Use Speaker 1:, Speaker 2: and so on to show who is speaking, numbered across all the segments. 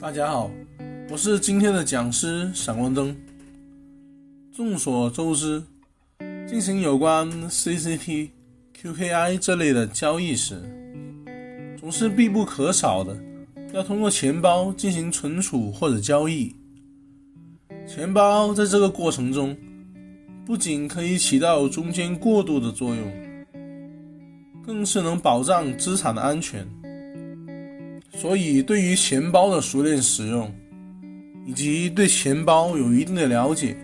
Speaker 1: 大家好，我是今天的讲师闪光灯。众所周知，进行有关 CCT、QKI 这类的交易时，总是必不可少的要通过钱包进行存储或者交易。钱包在这个过程中，不仅可以起到中间过渡的作用，更是能保障资产的安全。所以，对于钱包的熟练使用，以及对钱包有一定的了解，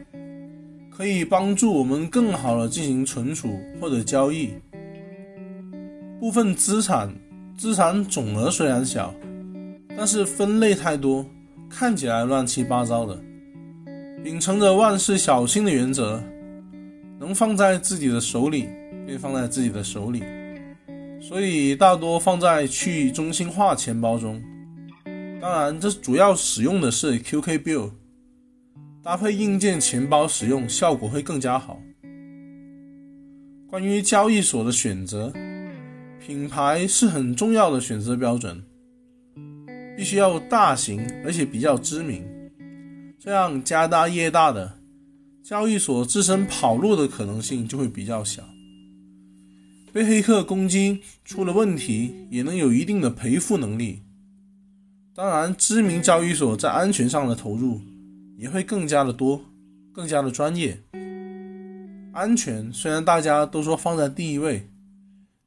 Speaker 1: 可以帮助我们更好的进行存储或者交易。部分资产资产总额虽然小，但是分类太多，看起来乱七八糟的。秉承着万事小心的原则，能放在自己的手里，便放在自己的手里。所以大多放在去中心化钱包中，当然这主要使用的是 QK Bill，搭配硬件钱包使用效果会更加好。关于交易所的选择，品牌是很重要的选择标准，必须要大型而且比较知名，这样家大业大的交易所自身跑路的可能性就会比较小。被黑客攻击出了问题，也能有一定的赔付能力。当然，知名交易所在安全上的投入也会更加的多，更加的专业。安全虽然大家都说放在第一位，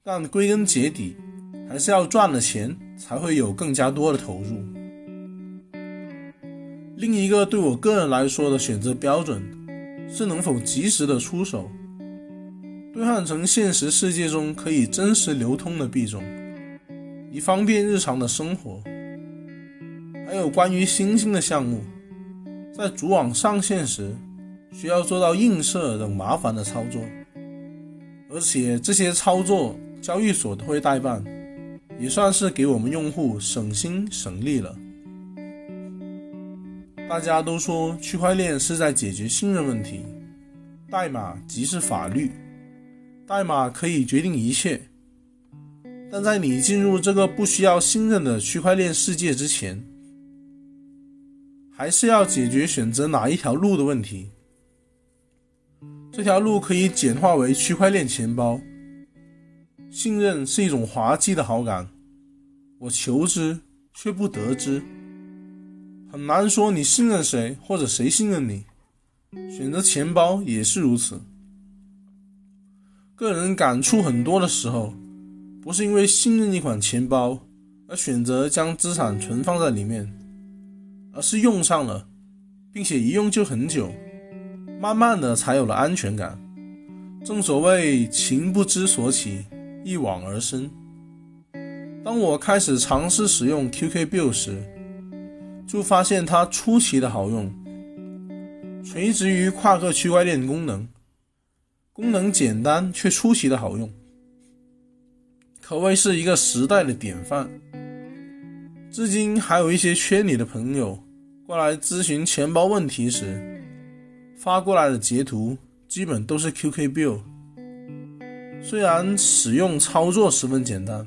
Speaker 1: 但归根结底还是要赚了钱才会有更加多的投入。另一个对我个人来说的选择标准是能否及时的出手。兑换成现实世界中可以真实流通的币种，以方便日常的生活。还有关于新兴的项目，在主网上线时需要做到映射等麻烦的操作，而且这些操作交易所都会代办，也算是给我们用户省心省力了。大家都说区块链是在解决信任问题，代码即是法律。代码可以决定一切，但在你进入这个不需要信任的区块链世界之前，还是要解决选择哪一条路的问题。这条路可以简化为区块链钱包。信任是一种滑稽的好感，我求之却不得之，很难说你信任谁或者谁信任你。选择钱包也是如此。个人感触很多的时候，不是因为信任一款钱包而选择将资产存放在里面，而是用上了，并且一用就很久，慢慢的才有了安全感。正所谓情不知所起，一往而深。当我开始尝试使用 QQ Bill 时，就发现它出奇的好用，垂直于跨个区块链功能。功能简单却出奇的好用，可谓是一个时代的典范。至今还有一些圈里的朋友过来咨询钱包问题时，发过来的截图基本都是 QK Bill。虽然使用操作十分简单，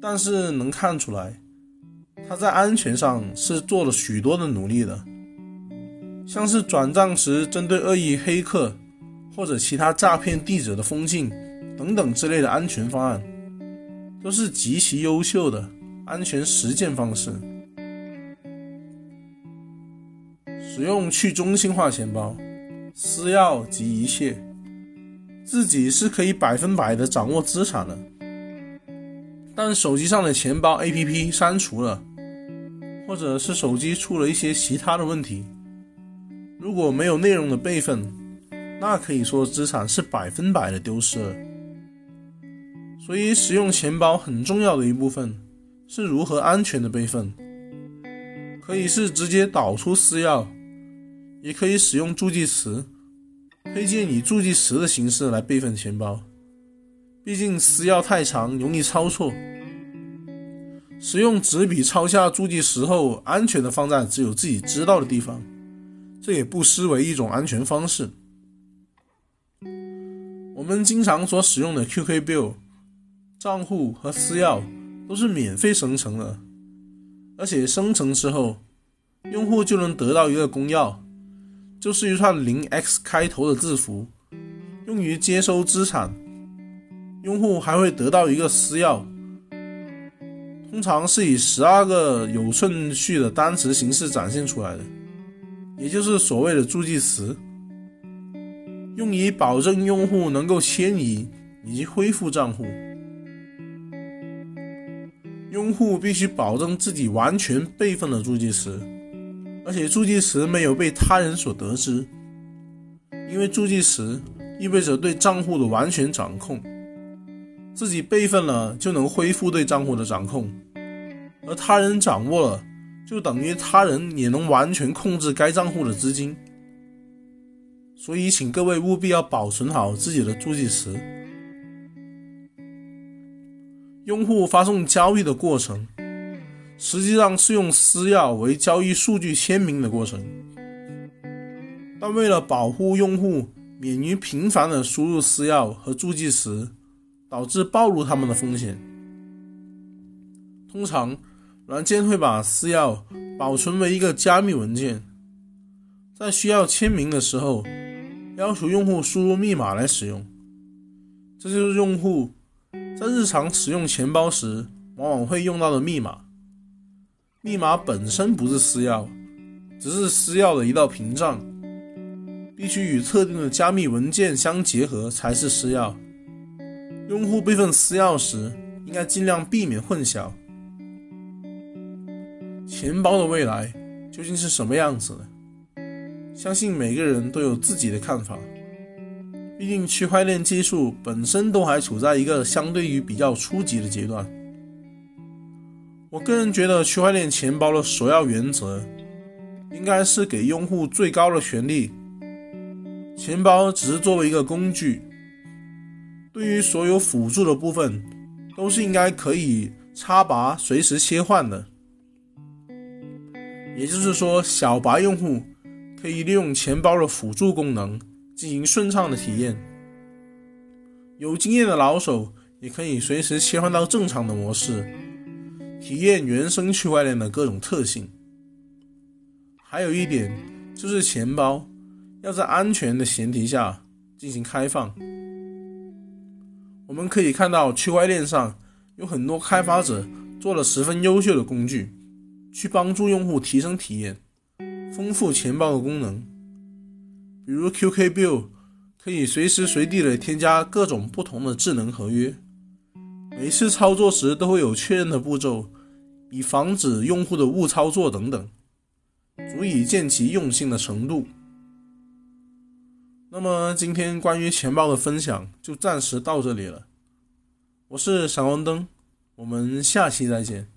Speaker 1: 但是能看出来，它在安全上是做了许多的努力的，像是转账时针对恶意黑客。或者其他诈骗地址的封禁等等之类的安全方案，都是极其优秀的安全实践方式。使用去中心化钱包，私钥及一切，自己是可以百分百的掌握资产的。但手机上的钱包 APP 删除了，或者是手机出了一些其他的问题，如果没有内容的备份。那可以说资产是百分百的丢失了。所以使用钱包很重要的一部分是如何安全的备份，可以是直接导出私钥，也可以使用助记词，推荐以助记词的形式来备份钱包，毕竟私钥太长容易抄错。使用纸笔抄下助记词后，安全的放在只有自己知道的地方，这也不失为一种安全方式。我们经常所使用的 QQ Bill 账户和私钥都是免费生成的，而且生成之后，用户就能得到一个公钥，就是一串零 x 开头的字符，用于接收资产。用户还会得到一个私钥，通常是以十二个有顺序的单词形式展现出来的，也就是所谓的助记词，用以保证用户能够迁移以及恢复账户。用户必须保证自己完全备份了助记词，而且助记词没有被他人所得知，因为助记词意味着对账户的完全掌控。自己备份了，就能恢复对账户的掌控；而他人掌握了，就等于他人也能完全控制该账户的资金。所以，请各位务必要保存好自己的助记词。用户发送交易的过程，实际上是用私钥为交易数据签名的过程，但为了保护用户免于频繁的输入私钥和助记词。导致暴露他们的风险。通常，软件会把私钥保存为一个加密文件，在需要签名的时候，要求用户输入密码来使用。这就是用户在日常使用钱包时往往会用到的密码。密码本身不是私钥，只是私钥的一道屏障，必须与特定的加密文件相结合才是私钥。用户备份私钥时，应该尽量避免混淆。钱包的未来究竟是什么样子的？相信每个人都有自己的看法。毕竟区块链技术本身都还处在一个相对于比较初级的阶段。我个人觉得，区块链钱包的首要原则应该是给用户最高的权利，钱包只是作为一个工具。对于所有辅助的部分，都是应该可以插拔、随时切换的。也就是说，小白用户可以利用钱包的辅助功能进行顺畅的体验；有经验的老手也可以随时切换到正常的模式，体验原生区块链的各种特性。还有一点就是，钱包要在安全的前提下进行开放。我们可以看到，区块链上有很多开发者做了十分优秀的工具，去帮助用户提升体验，丰富钱包的功能。比如 QK Bill 可以随时随地的添加各种不同的智能合约，每次操作时都会有确认的步骤，以防止用户的误操作等等，足以见其用心的程度。那么今天关于钱包的分享就暂时到这里了。我是闪光灯，我们下期再见。